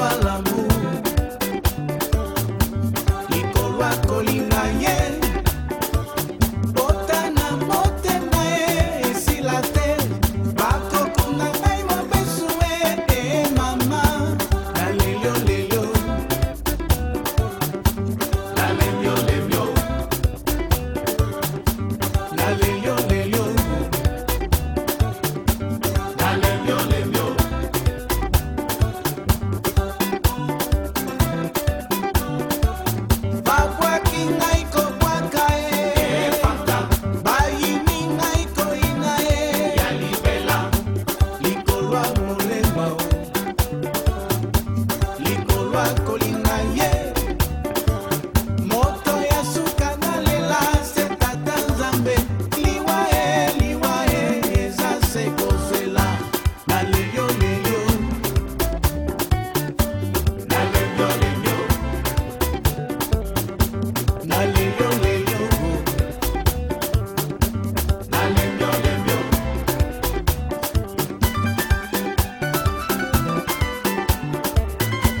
a la.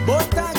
Botar